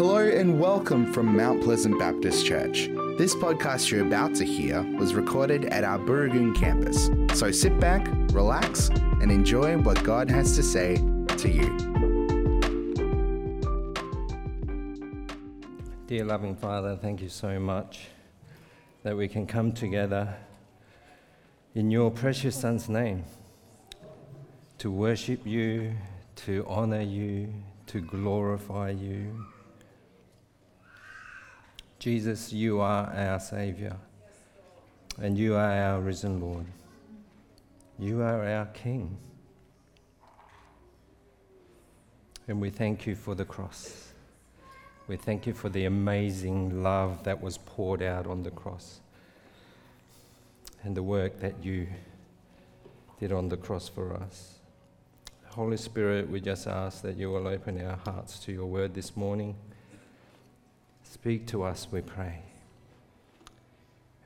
Hello and welcome from Mount Pleasant Baptist Church. This podcast you're about to hear was recorded at our Burragoon campus. So sit back, relax, and enjoy what God has to say to you. Dear loving Father, thank you so much that we can come together in your precious Son's name to worship you, to honor you, to glorify you. Jesus, you are our Savior, and you are our risen Lord. You are our King. And we thank you for the cross. We thank you for the amazing love that was poured out on the cross and the work that you did on the cross for us. Holy Spirit, we just ask that you will open our hearts to your word this morning. Speak to us, we pray.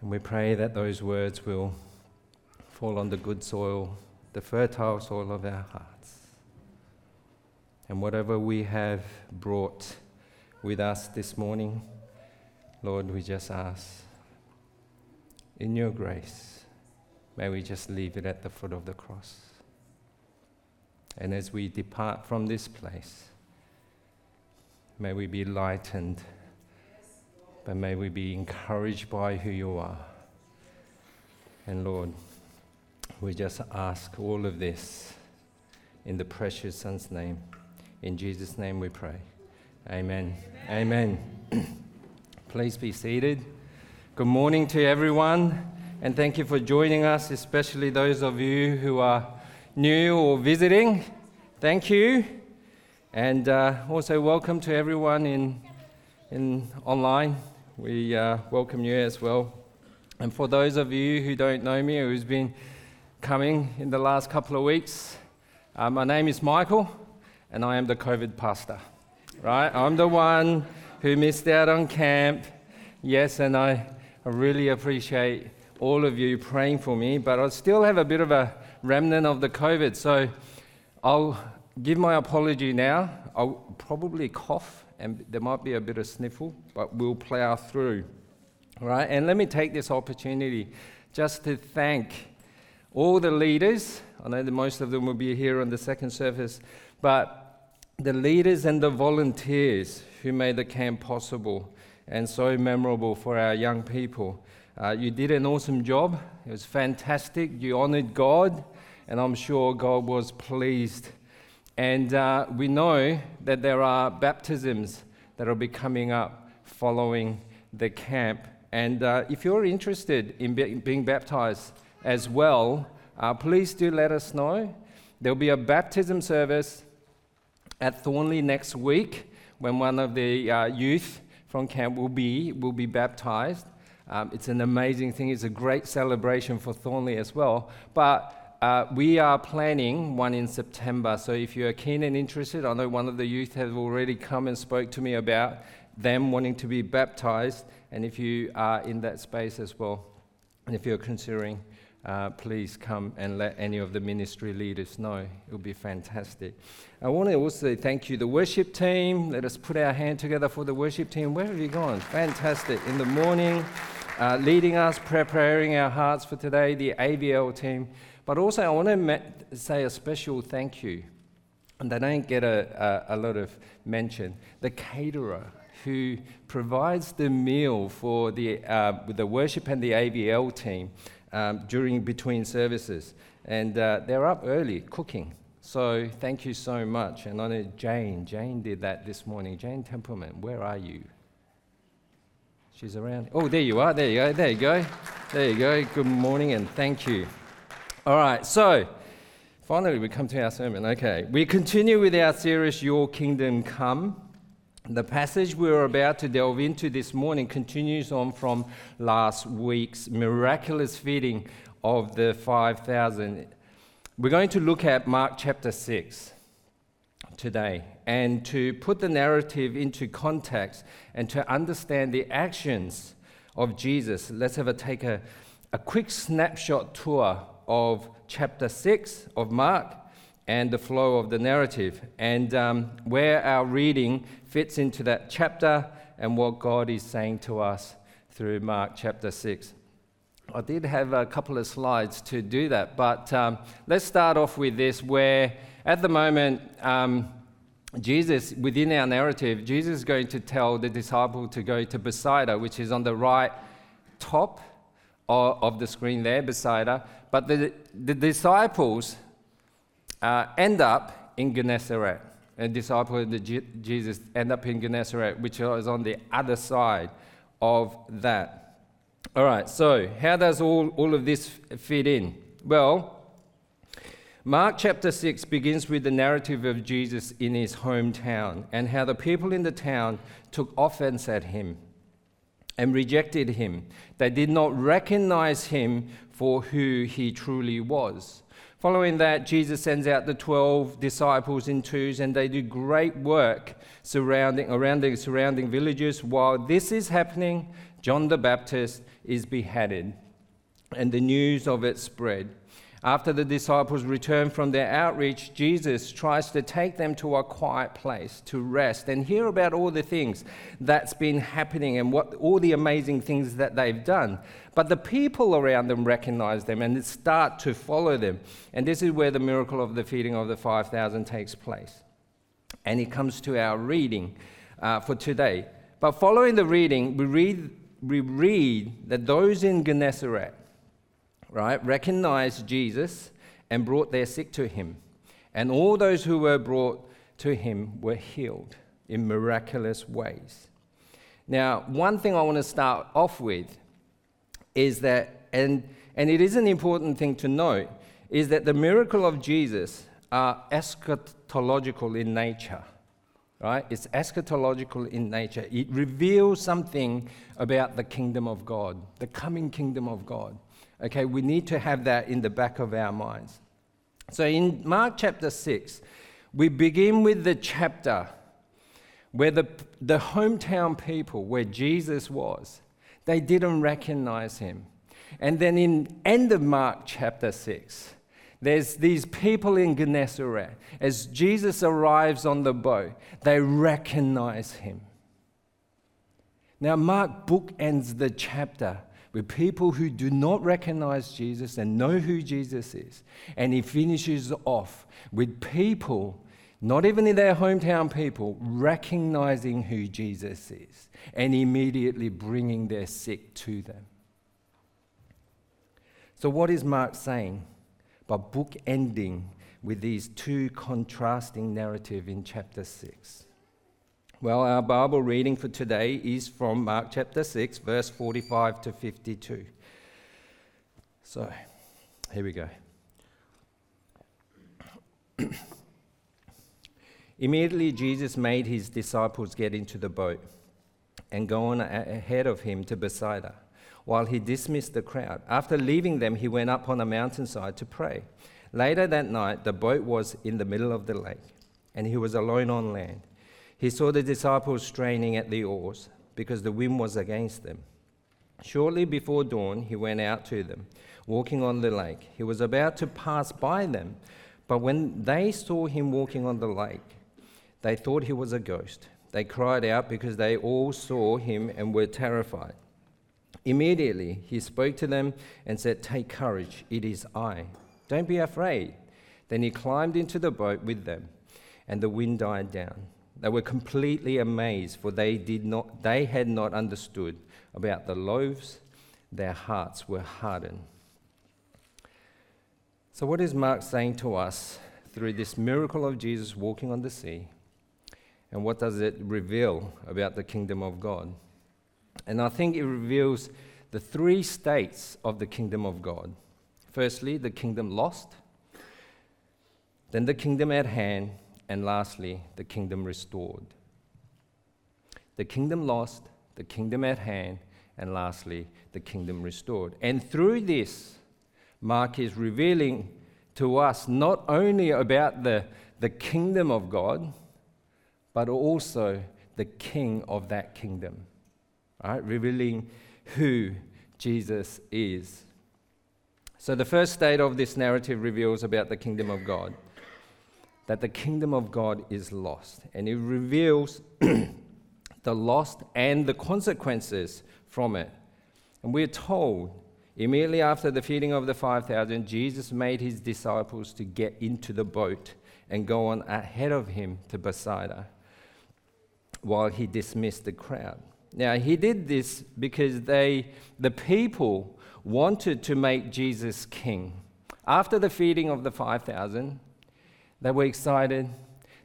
And we pray that those words will fall on the good soil, the fertile soil of our hearts. And whatever we have brought with us this morning, Lord, we just ask in your grace, may we just leave it at the foot of the cross. And as we depart from this place, may we be lightened, but may we be encouraged by who you are. And Lord, we just ask all of this in the precious Son's name. In Jesus' name we pray. Amen. Amen. Amen. Please be seated. Good morning to everyone, and thank you for joining us, especially those of you who are new or visiting, thank you. And uh, also, welcome to everyone in, in online. We uh, welcome you as well. And for those of you who don't know me who's been coming in the last couple of weeks, uh, my name is Michael, and I am the COVID pastor. Right? I'm the one who missed out on camp. Yes, and I, I really appreciate all of you praying for me, but I still have a bit of a remnant of the COVID. So I'll give my apology now. I'll probably cough and there might be a bit of sniffle, but we'll plow through. Right? And let me take this opportunity just to thank all the leaders. I know that most of them will be here on the second service, but the leaders and the volunteers who made the camp possible and so memorable for our young people. Uh, you did an awesome job. It was fantastic. You honored God and I'm sure God was pleased. And uh, we know that there are baptisms that will be coming up following the camp. And uh, if you're interested in be- being baptized as well, uh, please do let us know. There'll be a baptism service at Thornley next week when one of the uh, youth from camp will be, will be baptized. Um, it's an amazing thing. It's a great celebration for Thornley as well. But uh, we are planning one in September, so if you are keen and interested, I know one of the youth have already come and spoke to me about them wanting to be baptized, and if you are in that space as well, and if you're considering, uh, please come and let any of the ministry leaders know. It will be fantastic. I want to also thank you, the worship team. Let us put our hand together for the worship team. Where have you gone? Fantastic. In the morning, uh, leading us, preparing our hearts for today, the AVL team. But also, I want to say a special thank you, and they don't get a, a, a lot of mention. The caterer who provides the meal for the, uh, the worship and the AVL team um, during between services. And uh, they're up early cooking. So thank you so much. And I know Jane, Jane did that this morning. Jane Templeman, where are you? She's around. Oh, there you are. There you go. There you go. There you go. Good morning and thank you. All right, so finally we come to our sermon. Okay, we continue with our series, Your Kingdom Come. The passage we're about to delve into this morning continues on from last week's miraculous feeding of the 5,000. We're going to look at Mark chapter 6 today. And to put the narrative into context and to understand the actions of Jesus, let's have a take a, a quick snapshot tour of chapter 6 of Mark and the flow of the narrative, and um, where our reading fits into that chapter and what God is saying to us through Mark chapter 6. I did have a couple of slides to do that, but um, let's start off with this where at the moment, um, Jesus, within our narrative, Jesus is going to tell the disciple to go to Bethsaida, which is on the right top of, the screen there, Bethsaida. But the, the disciples uh, end up in Gennesaret. And disciples of Jesus end up in Gennesaret, which is on the other side of that. All right, so how does all, all of this fit in? Well, Mark chapter 6 begins with the narrative of Jesus in his hometown and how the people in the town took offense at him and rejected him. They did not recognize him for who he truly was. Following that, Jesus sends out the 12 disciples in twos, and they do great work surrounding, around the surrounding villages. While this is happening, John the Baptist is beheaded, and the news of it spread. After the disciples return from their outreach, Jesus tries to take them to a quiet place to rest and hear about all the things that's been happening and what all the amazing things that they've done. But the people around them recognize them and start to follow them. And this is where the miracle of the feeding of the 5,000 takes place. And it comes to our reading uh, for today. But following the reading, we read, we read that those in Gennesaret, right, recognized Jesus and brought their sick to him. And all those who were brought to him were healed in miraculous ways. Now, one thing I want to start off with is that, and, and it is an important thing to note, is that the miracle of Jesus are eschatological in nature. Right? It's eschatological in nature. It reveals something about the kingdom of God, the coming kingdom of God. Okay, we need to have that in the back of our minds. So in Mark chapter 6, we begin with the chapter where the, the hometown people, where Jesus was, they didn't recognize him. And then in end of Mark chapter 6, there's these people in Gennesaret. As Jesus arrives on the boat, they recognize him. Now, Mark bookends the chapter with people who do not recognize Jesus and know who Jesus is. And he finishes off with people, not even in their hometown people, recognizing who Jesus is and immediately bringing their sick to them. So, what is Mark saying? By bookending with these two contrasting narratives in chapter 6. Well, our Bible reading for today is from Mark chapter 6, verse 45 to 52. So, here we go. Immediately, Jesus made his disciples get into the boat and go on ahead of him to Bethsaida, while he dismissed the crowd. After leaving them, he went up on a mountainside to pray. Later that night, the boat was in the middle of the lake, and he was alone on land. He saw the disciples straining at the oars because the wind was against them. Shortly before dawn, he went out to them, walking on the lake. He was about to pass by them, but when they saw him walking on the lake, they thought he was a ghost. They cried out because they all saw him and were terrified. Immediately, he spoke to them and said, Take courage, it is I. Don't be afraid. Then he climbed into the boat with them, and the wind died down. They were completely amazed, for they, did not, they had not understood about the loaves. Their hearts were hardened. So, what is Mark saying to us through this miracle of Jesus walking on the sea? And what does it reveal about the kingdom of God? And I think it reveals the three states of the kingdom of God. Firstly, the kingdom lost, then the kingdom at hand, and lastly, the kingdom restored. The kingdom lost, the kingdom at hand, and lastly, the kingdom restored. And through this, Mark is revealing to us not only about the, the kingdom of God, but also the king of that kingdom. Right? Revealing who Jesus is. So, the first state of this narrative reveals about the kingdom of God. That the kingdom of God is lost. And it reveals the lost and the consequences from it. And we're told immediately after the feeding of the 5,000, Jesus made his disciples to get into the boat and go on ahead of him to Bethsaida while he dismissed the crowd. Now, he did this because they, the people wanted to make Jesus king. After the feeding of the 5,000, they were excited.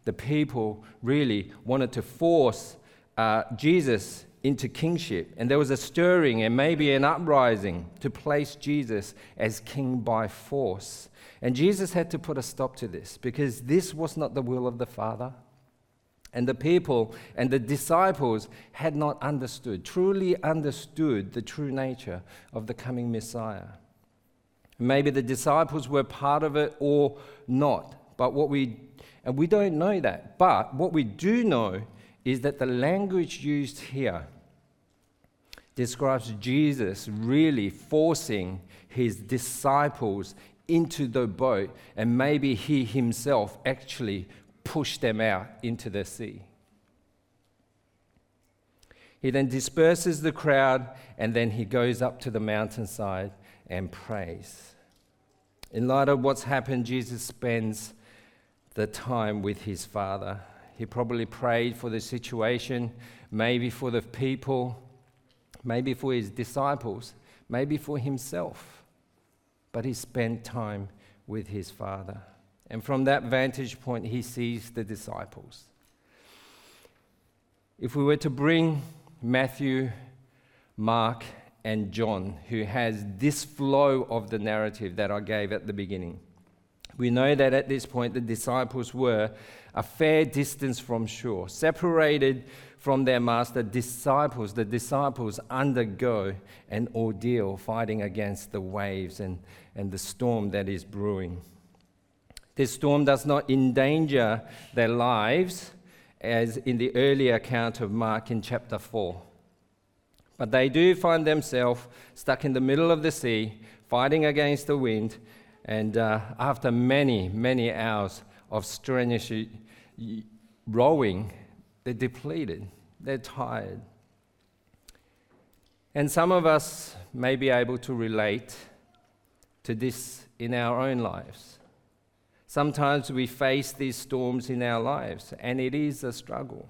The people really wanted to force uh, Jesus into kingship. And there was a stirring and maybe an uprising to place Jesus as king by force. And Jesus had to put a stop to this because this was not the will of the Father. And the people and the disciples had not understood, truly understood the true nature of the coming Messiah. Maybe the disciples were part of it or not. But what we, and we don't know that, but what we do know is that the language used here describes Jesus really forcing his disciples into the boat, and maybe he himself actually pushed them out into the sea. He then disperses the crowd and then he goes up to the mountainside and prays. In light of what's happened, Jesus spends the time with his father. He probably prayed for the situation, maybe for the people, maybe for his disciples, maybe for himself. But he spent time with his father. And from that vantage point, he sees the disciples. If we were to bring Matthew, Mark, and John, who has this flow of the narrative that I gave at the beginning, we know that at this point the disciples were a fair distance from shore, separated from their master. Disciples, the disciples undergo an ordeal fighting against the waves and, and the storm that is brewing. This storm does not endanger their lives, as in the earlier account of Mark in chapter 4. But they do find themselves stuck in the middle of the sea, fighting against the wind and uh, after many, many hours of strenuous rowing, they're depleted, they're tired. And some of us may be able to relate to this in our own lives. Sometimes we face these storms in our lives, and it is a struggle.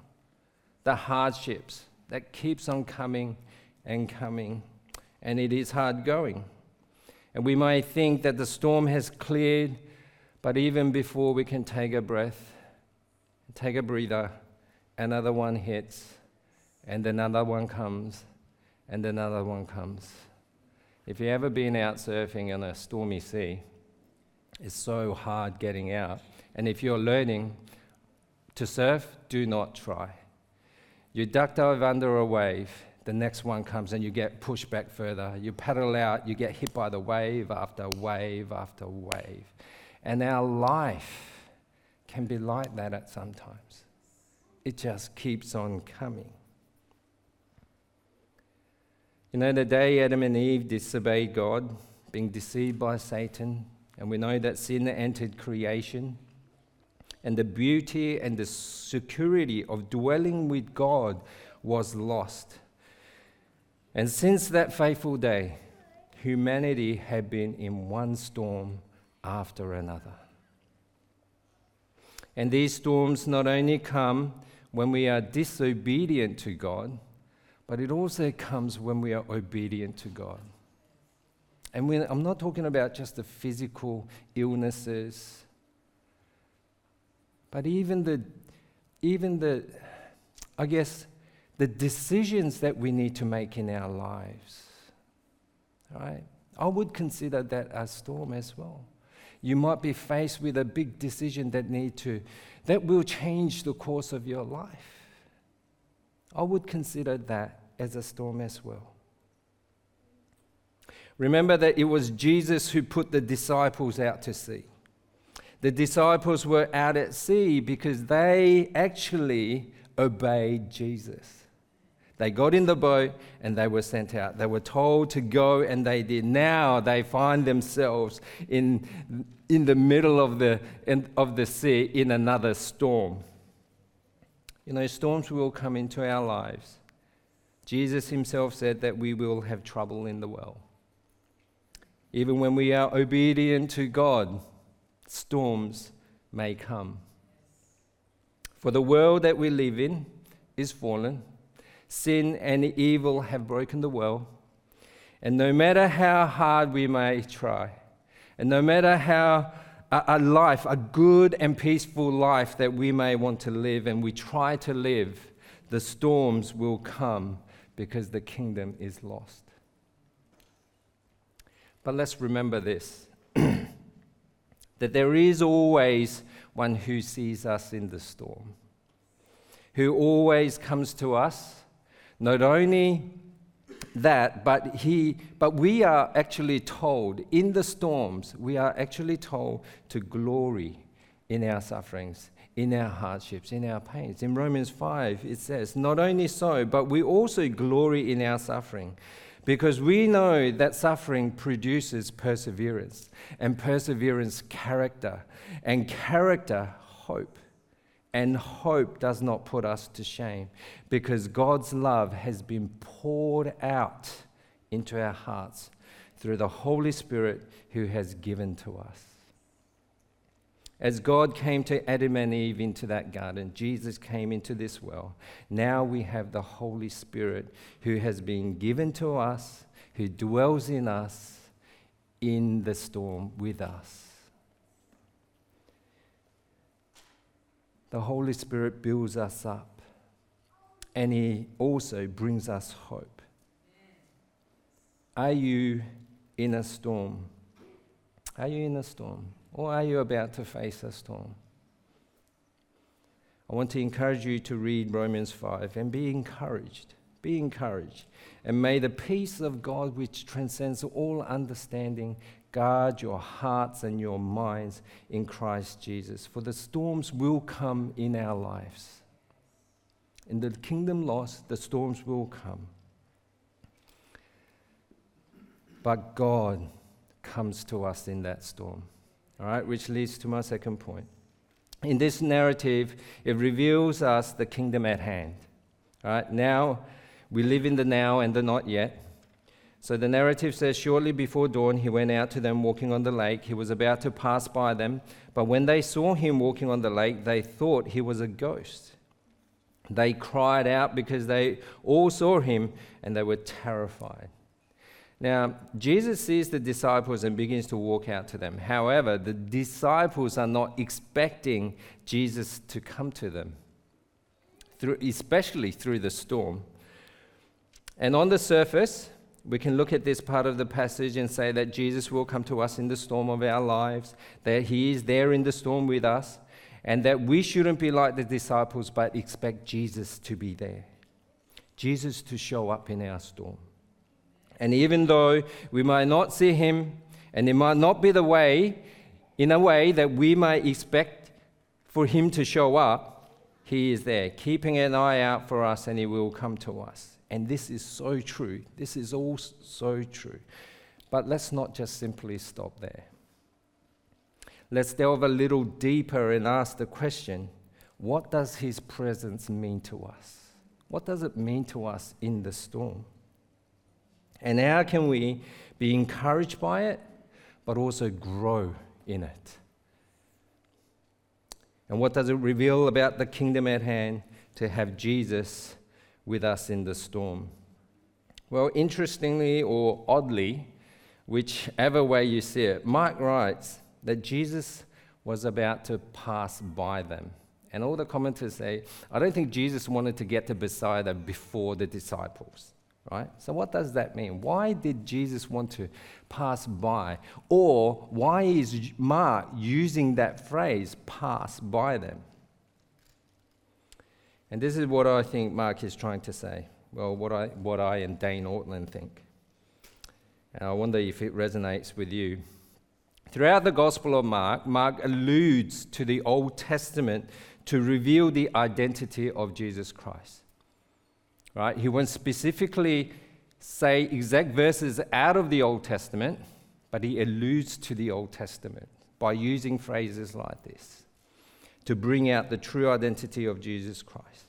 The hardships that keeps on coming and coming, and it is hard going. And we might think that the storm has cleared, but even before we can take a breath, take a breather, another one hits, and another one comes, and another one comes. If you've ever been out surfing in a stormy sea, it's so hard getting out. And if you're learning to surf, do not try. You duck dive under a wave, the next one comes and you get pushed back further. You paddle out, you get hit by the wave after wave after wave. And our life can be like that at sometimes. It just keeps on coming. You know, the day Adam and Eve disobeyed God, being deceived by Satan, and we know that sin entered creation, and the beauty and the security of dwelling with God was lost. And since that fateful day, humanity had been in one storm after another. And these storms not only come when we are disobedient to God, but it also comes when we are obedient to God. And when, I'm not talking about just the physical illnesses, but even the, even the, I guess, the decisions that we need to make in our lives. Right? I would consider that a storm as well. You might be faced with a big decision that need to that will change the course of your life. I would consider that as a storm as well. Remember that it was Jesus who put the disciples out to sea. The disciples were out at sea because they actually obeyed Jesus. They got in the boat and they were sent out. They were told to go and they did. Now they find themselves in in the middle of the, in, of the sea in another storm. You know, storms will come into our lives. Jesus himself said that we will have trouble in the well. Even when we are obedient to God, storms may come. For the world that we live in is fallen. Sin and evil have broken the world. And no matter how hard we may try, and no matter how a, a, life, a good and peaceful life that we may want to live, and we try to live, the storms will come because the kingdom is lost. But let's remember this that there is always one who sees us in the storm, who always comes to us, not only that, but he but we are actually told in the storms, we are actually told to glory in our sufferings, in our hardships, in our pains. In Romans 5, it says, Not only so, but we also glory in our suffering. Because we know that suffering produces perseverance, and perseverance, character, and character, hope. And hope does not put us to shame because God's love has been poured out into our hearts through the Holy Spirit who has given to us. As God came to Adam and Eve into that garden, Jesus came into this well. Now we have the Holy Spirit who has been given to us, who dwells in us in the storm with us. The Holy Spirit builds us up and He also brings us hope. Are you in a storm? Are you in a storm? Or are you about to face a storm? I want to encourage you to read Romans 5 and be encouraged. Be encouraged. And may the peace of God, which transcends all understanding, Guard your hearts and your minds in Christ Jesus, for the storms will come in our lives. In the kingdom lost, the storms will come. But God comes to us in that storm. All right, which leads to my second point. In this narrative, it reveals us the kingdom at hand. All right, now we live in the now and the not yet. So the narrative says, Shortly before dawn, he went out to them walking on the lake. He was about to pass by them, but when they saw him walking on the lake, they thought he was a ghost. They cried out because they all saw him and they were terrified. Now, Jesus sees the disciples and begins to walk out to them. However, the disciples are not expecting Jesus to come to them, through, especially through the storm. And on the surface, we can look at this part of the passage and say that Jesus will come to us in the storm of our lives, that He is there in the storm with us, and that we shouldn't be like the disciples but expect Jesus to be there, Jesus to show up in our storm. And even though we might not see Him, and it might not be the way, in a way that we might expect for Him to show up, He is there, keeping an eye out for us, and He will come to us. And this is so true. This is all so true. But let's not just simply stop there. Let's delve a little deeper and ask the question what does His presence mean to us? What does it mean to us in the storm? And how can we be encouraged by it, but also grow in it? And what does it reveal about the kingdom at hand to have Jesus with us in the storm? Well, interestingly or oddly, whichever way you see it, Mark writes that Jesus was about to pass by them. And all the commenters say, I don't think Jesus wanted to get to Bethsaida before the disciples, right? So, what does that mean? Why did Jesus want to pass by? Or why is Mark using that phrase, pass by them? And this is what I think Mark is trying to say. Well, what I, what I and Dane Ortlund think. And I wonder if it resonates with you. Throughout the Gospel of Mark, Mark alludes to the Old Testament to reveal the identity of Jesus Christ. Right? He won't specifically say exact verses out of the Old Testament, but he alludes to the Old Testament. by using phrases like this to bring out the true identity of Jesus Christ,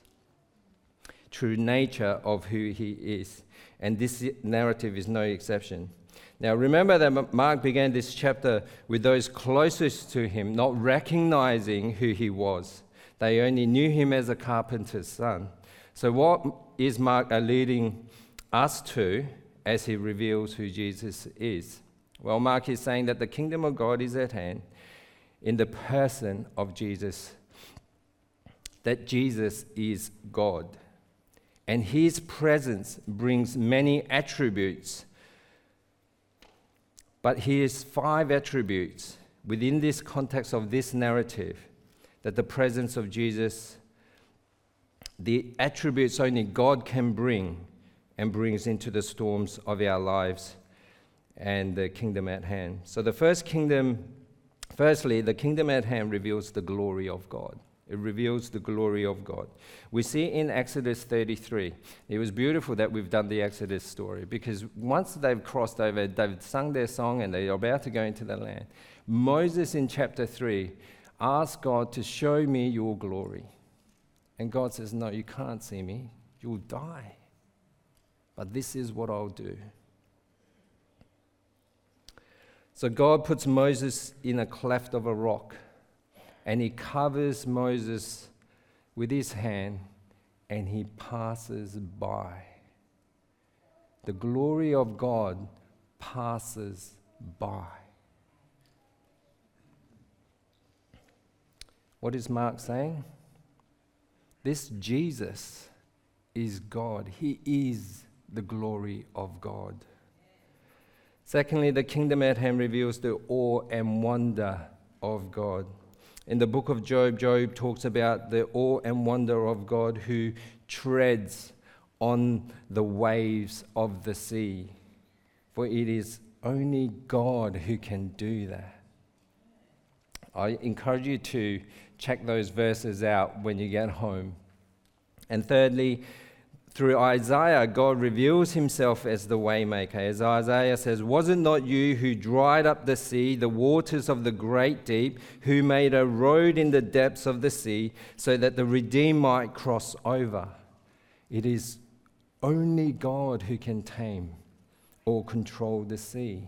true nature of who he is. And this narrative is no exception. Now, remember that Mark began this chapter with those closest to him not recognizing who he was. They only knew him as a carpenter's son. So, what is Mark leading us to as he reveals who Jesus is? Well, Mark is saying that the kingdom of God is at hand in the person of Jesus, that Jesus is God. And his presence brings many attributes. But here's five attributes within this context of this narrative that the presence of Jesus, the attributes only God can bring and brings into the storms of our lives and the kingdom at hand. So the first kingdom Firstly, the kingdom at hand reveals the glory of God. It reveals the glory of God. We see in Exodus 33, it was beautiful that we've done the Exodus story because once they've crossed over, they've sung their song and they're about to go into the land. Moses in chapter 3 asked God to show me your glory. And God says, No, you can't see me. You'll die. But this is what I'll do. So God puts Moses in a cleft of a rock and he covers Moses with his hand and he passes by. The glory of God passes by. What is Mark saying? This Jesus is God. He is the glory of God. Secondly, the kingdom at hand reveals the awe and wonder of God. In the book of Job, Job talks about the awe and wonder of God who treads on the waves of the sea. For it is only God who can do that. I encourage you to check those verses out when you get home. And thirdly, through Isaiah, God reveals himself as the waymaker. As Isaiah says, Was it not you who dried up the sea, the waters of the great deep, who made a road in the depths of the sea, so that the redeemed might cross over? It is only God who can tame or control the sea.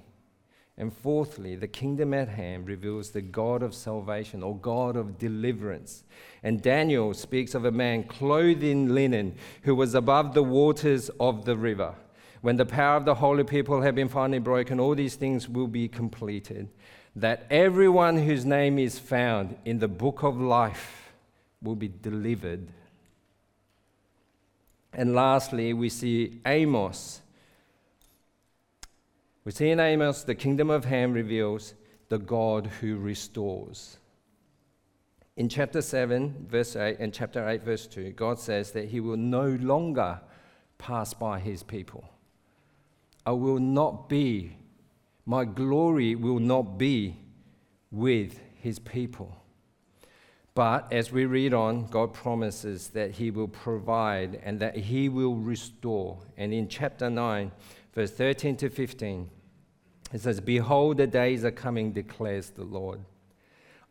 And fourthly, the kingdom at hand reveals the God of salvation or God of deliverance. And Daniel speaks of a man clothed in linen who was above the waters of the river. When the power of the holy people have been finally broken, all these things will be completed. That everyone whose name is found in the book of life will be delivered. And lastly, we see Amos see in Amos, the kingdom of Ham reveals the God who restores. In chapter 7, verse 8, and chapter 8, verse 2, God says that He will no longer pass by His people. I will not be, my glory will not be with His people. But as we read on, God promises that He will provide and that He will restore. And in chapter 9, verse 13 to 15, it says, Behold, the days are coming, declares the Lord.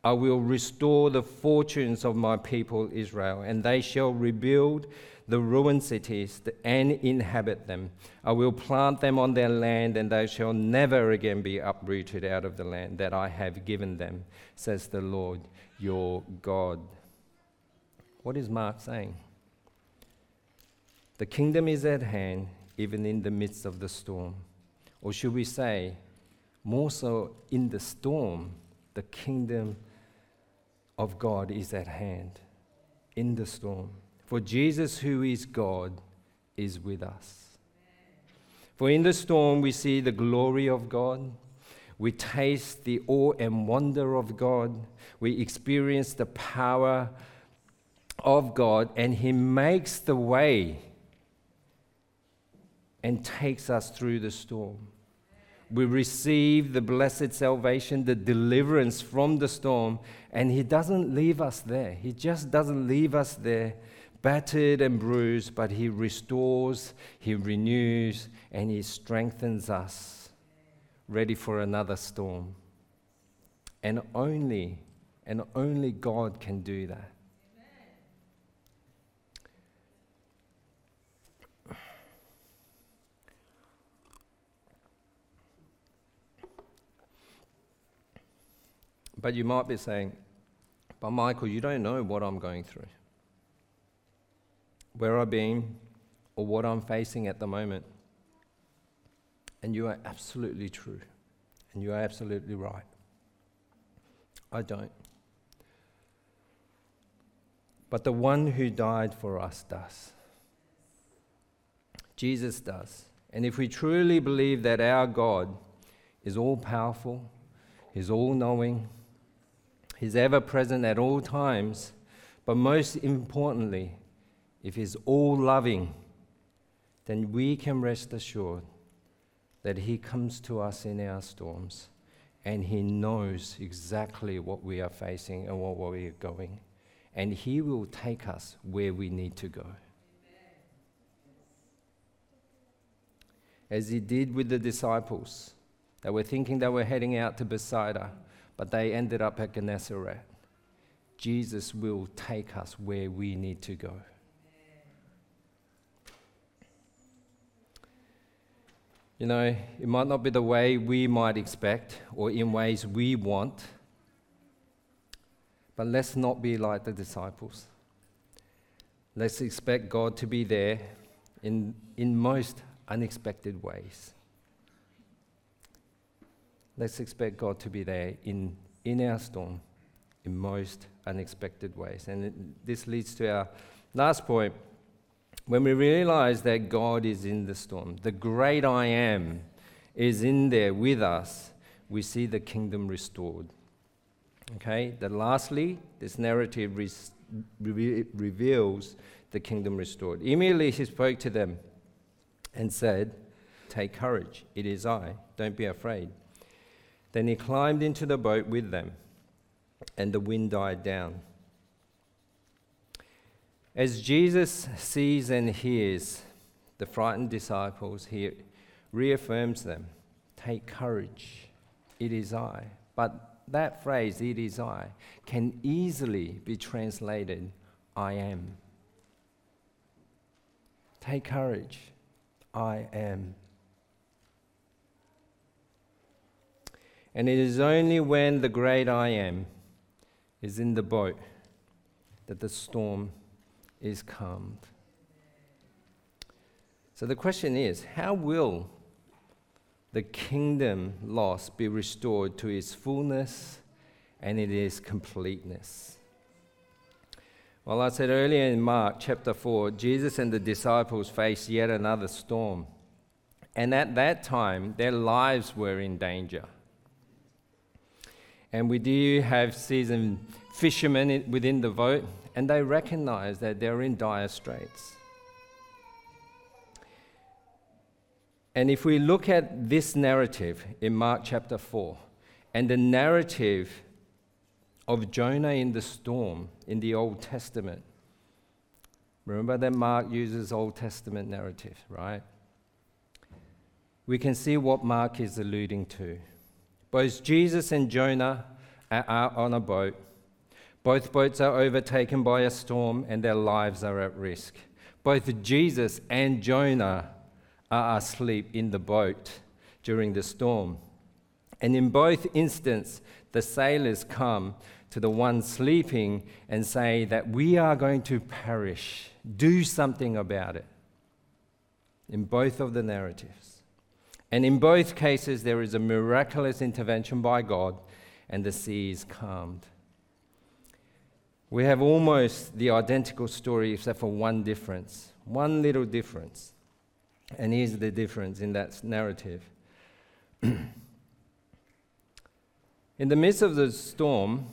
I will restore the fortunes of my people Israel, and they shall rebuild the ruined cities and inhabit them. I will plant them on their land, and they shall never again be uprooted out of the land that I have given them, says the Lord your God. What is Mark saying? The kingdom is at hand, even in the midst of the storm. Or should we say, more so in the storm, the kingdom of God is at hand. In the storm. For Jesus, who is God, is with us. For in the storm, we see the glory of God. We taste the awe and wonder of God. We experience the power of God, and He makes the way and takes us through the storm. We receive the blessed salvation, the deliverance from the storm, and He doesn't leave us there. He just doesn't leave us there, battered and bruised, but He restores, He renews, and He strengthens us, ready for another storm. And only, and only God can do that. But you might be saying, but Michael, you don't know what I'm going through, where I've been, or what I'm facing at the moment. And you are absolutely true. And you are absolutely right. I don't. But the one who died for us does. Jesus does. And if we truly believe that our God is all powerful, He's all knowing, He's ever present at all times, but most importantly, if He's all loving, then we can rest assured that He comes to us in our storms and He knows exactly what we are facing and what we are going. And He will take us where we need to go. As He did with the disciples that were thinking they were heading out to Bethsaida but they ended up at Gennesaret. Jesus will take us where we need to go. You know, it might not be the way we might expect or in ways we want, but let's not be like the disciples. Let's expect God to be there in, in most unexpected ways. Let's expect God to be there in, in our storm in most unexpected ways. And it, this leads to our last point. When we realize that God is in the storm, the great I am is in there with us, we see the kingdom restored. Okay, that lastly, this narrative re- re- reveals the kingdom restored. Immediately he spoke to them and said, Take courage, it is I, don't be afraid. Then he climbed into the boat with them, and the wind died down. As Jesus sees and hears the frightened disciples, he reaffirms them Take courage, it is I. But that phrase, it is I, can easily be translated, I am. Take courage, I am. And it is only when the great I am is in the boat that the storm is calmed. So the question is how will the kingdom lost be restored to its fullness and its completeness? Well, I said earlier in Mark chapter 4, Jesus and the disciples faced yet another storm. And at that time, their lives were in danger. And we do have seasoned fishermen within the boat, and they recognize that they're in dire straits. And if we look at this narrative in Mark chapter 4 and the narrative of Jonah in the storm in the Old Testament, remember that Mark uses Old Testament narrative, right? We can see what Mark is alluding to. Both Jesus and Jonah are on a boat. Both boats are overtaken by a storm and their lives are at risk. Both Jesus and Jonah are asleep in the boat during the storm. And in both instances, the sailors come to the one sleeping and say that we are going to perish. Do something about it. In both of the narratives. And in both cases, there is a miraculous intervention by God, and the sea is calmed. We have almost the identical story, except for one difference, one little difference. And here's the difference in that narrative. in the midst of the storm,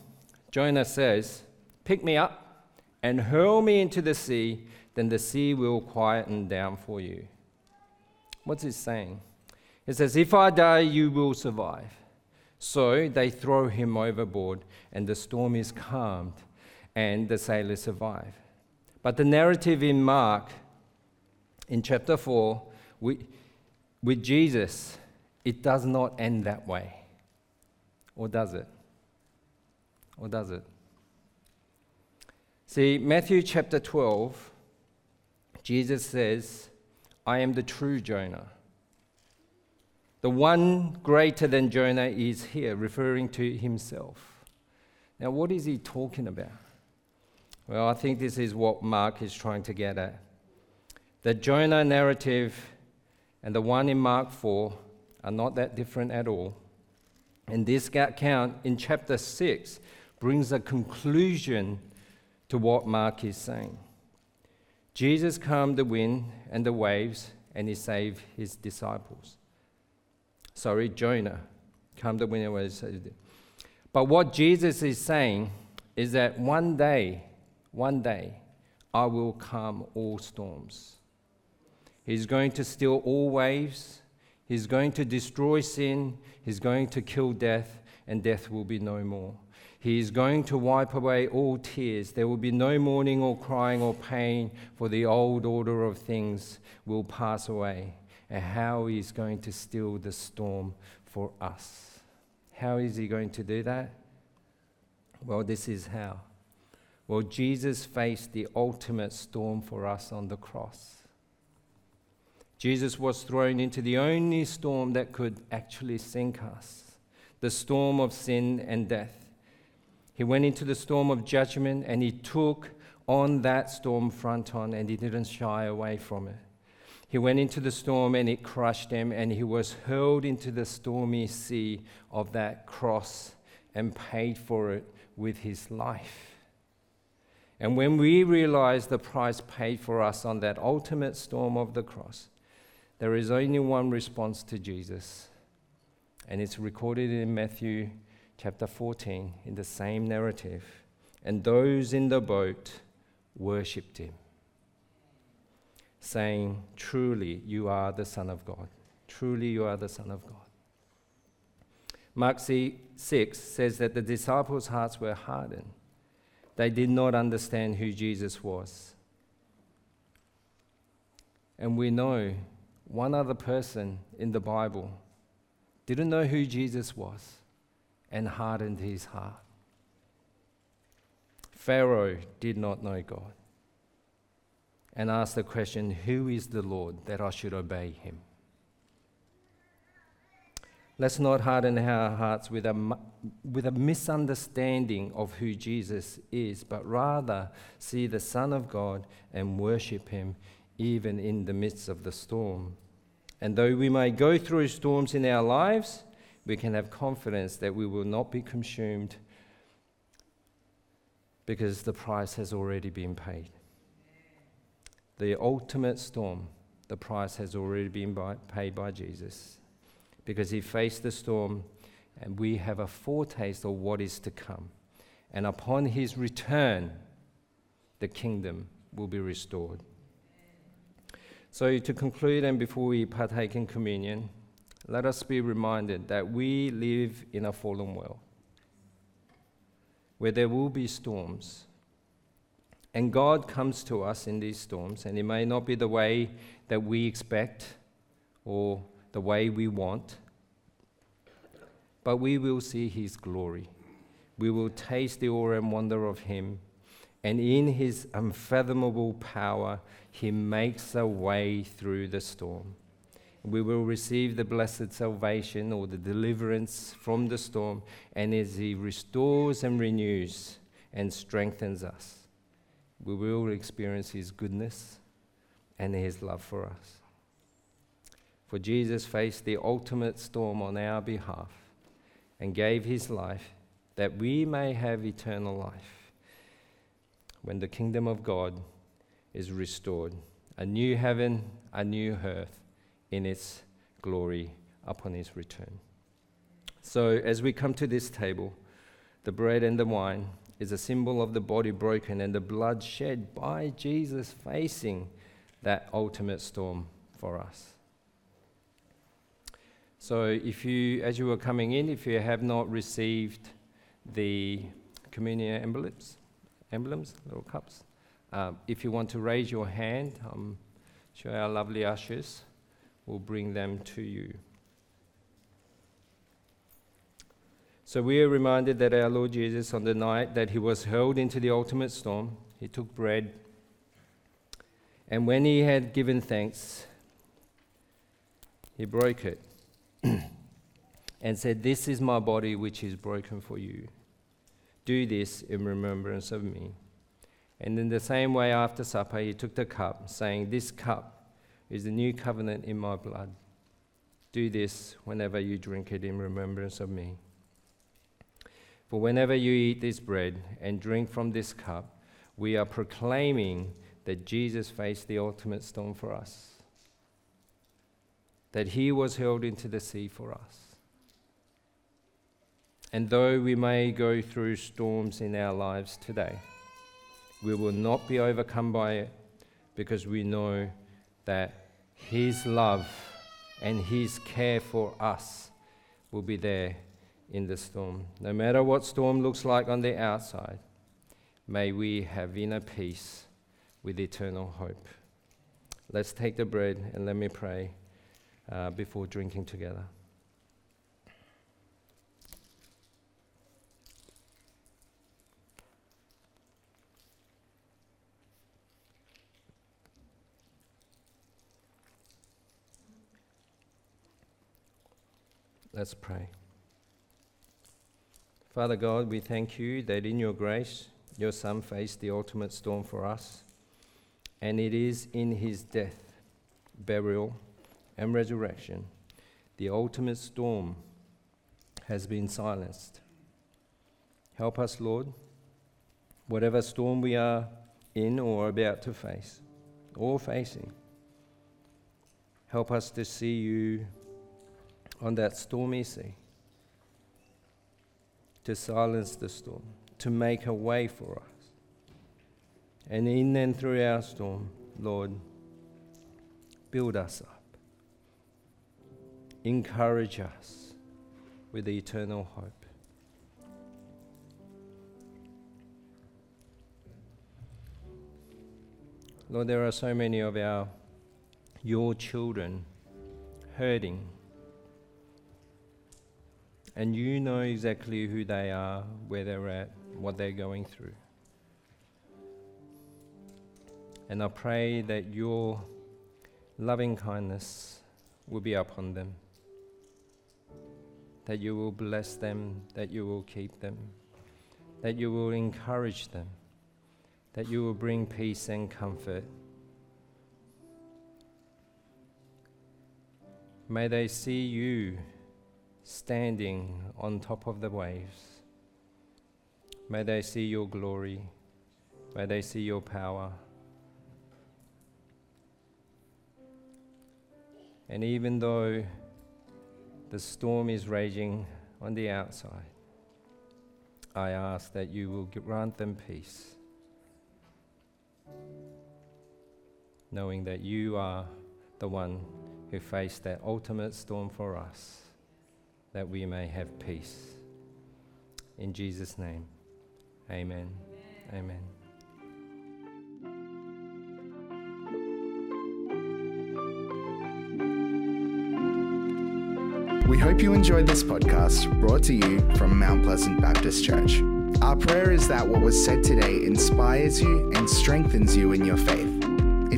Jonah says, Pick me up and hurl me into the sea, then the sea will quieten down for you. What's he saying? It says, If I die, you will survive. So they throw him overboard, and the storm is calmed, and the sailors survive. But the narrative in Mark, in chapter 4, with, with Jesus, it does not end that way. Or does it? Or does it? See, Matthew chapter 12, Jesus says, I am the true Jonah. The one greater than Jonah is here, referring to himself. Now, what is he talking about? Well, I think this is what Mark is trying to get at. The Jonah narrative and the one in Mark 4 are not that different at all. And this account in chapter 6 brings a conclusion to what Mark is saying. Jesus calmed the wind and the waves, and he saved his disciples. Sorry, Jonah Come to wind and waves. But what Jesus is saying is that one day, one day, I will calm all storms. He's going to still all waves. He's going to destroy sin. He's going to kill death, and death will be no more. He is going to wipe away all tears. There will be no mourning or crying or pain, for the old order of things will pass away. And how He's going to still the storm for us. How is He going to do that? Well, this is how. Well, Jesus faced the ultimate storm for us on the cross. Jesus was thrown into the only storm that could actually sink us the storm of sin and death. He went into the storm of judgment and he took on that storm front on and he didn't shy away from it. He went into the storm and it crushed him, and he was hurled into the stormy sea of that cross and paid for it with his life. And when we realize the price paid for us on that ultimate storm of the cross, there is only one response to Jesus, and it's recorded in Matthew chapter 14 in the same narrative. And those in the boat worshipped him, saying, Truly, you are the Son of God. Truly, you are the Son of God. Mark 6 says that the disciples' hearts were hardened. They did not understand who Jesus was. And we know one other person in the Bible didn't know who Jesus was and hardened his heart. Pharaoh did not know God and ask the question, Who is the Lord that I should obey him? Let's not harden our hearts with a, with a misunderstanding of who Jesus is, but rather see the Son of God and worship him even in the midst of the storm. And though we may go through storms in our lives, we can have confidence that we will not be consumed because the price has already been paid. The ultimate storm, the price has already been by, paid by Jesus because he faced the storm and we have a foretaste of what is to come. And upon his return, the kingdom will be restored. So, to conclude, and before we partake in communion, let us be reminded that we live in a fallen world where there will be storms. And God comes to us in these storms, and it may not be the way that we expect or the way we want, but we will see His glory. We will taste the awe and wonder of Him and in his unfathomable power, he makes a way through the storm. We will receive the blessed salvation or the deliverance from the storm, and as he restores and renews and strengthens us, we will experience his goodness and his love for us. For Jesus faced the ultimate storm on our behalf and gave his life that we may have eternal life when the kingdom of God is restored. A new heaven, a new earth in its glory upon his return. So, as we come to this table, the bread and the wine is a symbol of the body broken and the blood shed by Jesus facing that ultimate storm for us. So, if you, as you were coming in, if you have not received the communion emblems, emblems, little cups. Uh, if you want to raise your hand, I'm sure our lovely ushers will bring them to you. So we are reminded that our Lord Jesus, on the night that he was hurled into the ultimate storm, he took bread. And when he had given thanks, he broke it and said, This is my body which is broken for you. Do this in remembrance of me. And in the same way, after supper, he took the cup, saying, This cup is the new covenant in my blood. Do this whenever you drink it in remembrance of me. For whenever you eat this bread and drink from this cup, we are proclaiming that Jesus faced the ultimate storm for us, that he was hurled into the sea for us. And though we may go through storms in our lives today, we will not be overcome by it because we know that His love and His care for us will be there in the storm. No matter what storm looks like on the outside, may we have inner peace with eternal hope. Let's take the bread and let me pray uh, before drinking together. Let's pray. Father God, we thank you that in your grace, your Son faced the ultimate storm for us, and it is in his death, burial, and resurrection the ultimate storm has been silenced. Help us, Lord, whatever storm we are in or about to face, or facing. Help us to see you on that stormy sea, to silence the storm, to make a way for us. And in and through our storm, Lord, build us up, encourage us with eternal hope. Lord, there are so many of our your children hurting and you know exactly who they are, where they're at, what they're going through. And I pray that your loving kindness will be upon them, that you will bless them, that you will keep them, that you will encourage them, that you will bring peace and comfort. May they see you standing on top of the waves. May they see your glory. May they see your power. And even though the storm is raging on the outside, I ask that you will grant them peace, knowing that you are the one who faced that ultimate storm for us that we may have peace. In Jesus' name, amen. Amen. We hope you enjoyed this podcast brought to you from Mount Pleasant Baptist Church. Our prayer is that what was said today inspires you and strengthens you in your faith.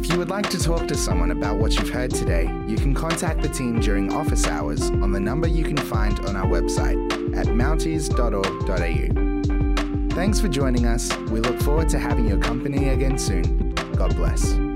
If you would like to talk to someone about what you've heard today, you can contact the team during office hours on the number you can find on our website at mounties.org.au. Thanks for joining us. We look forward to having your company again soon. God bless.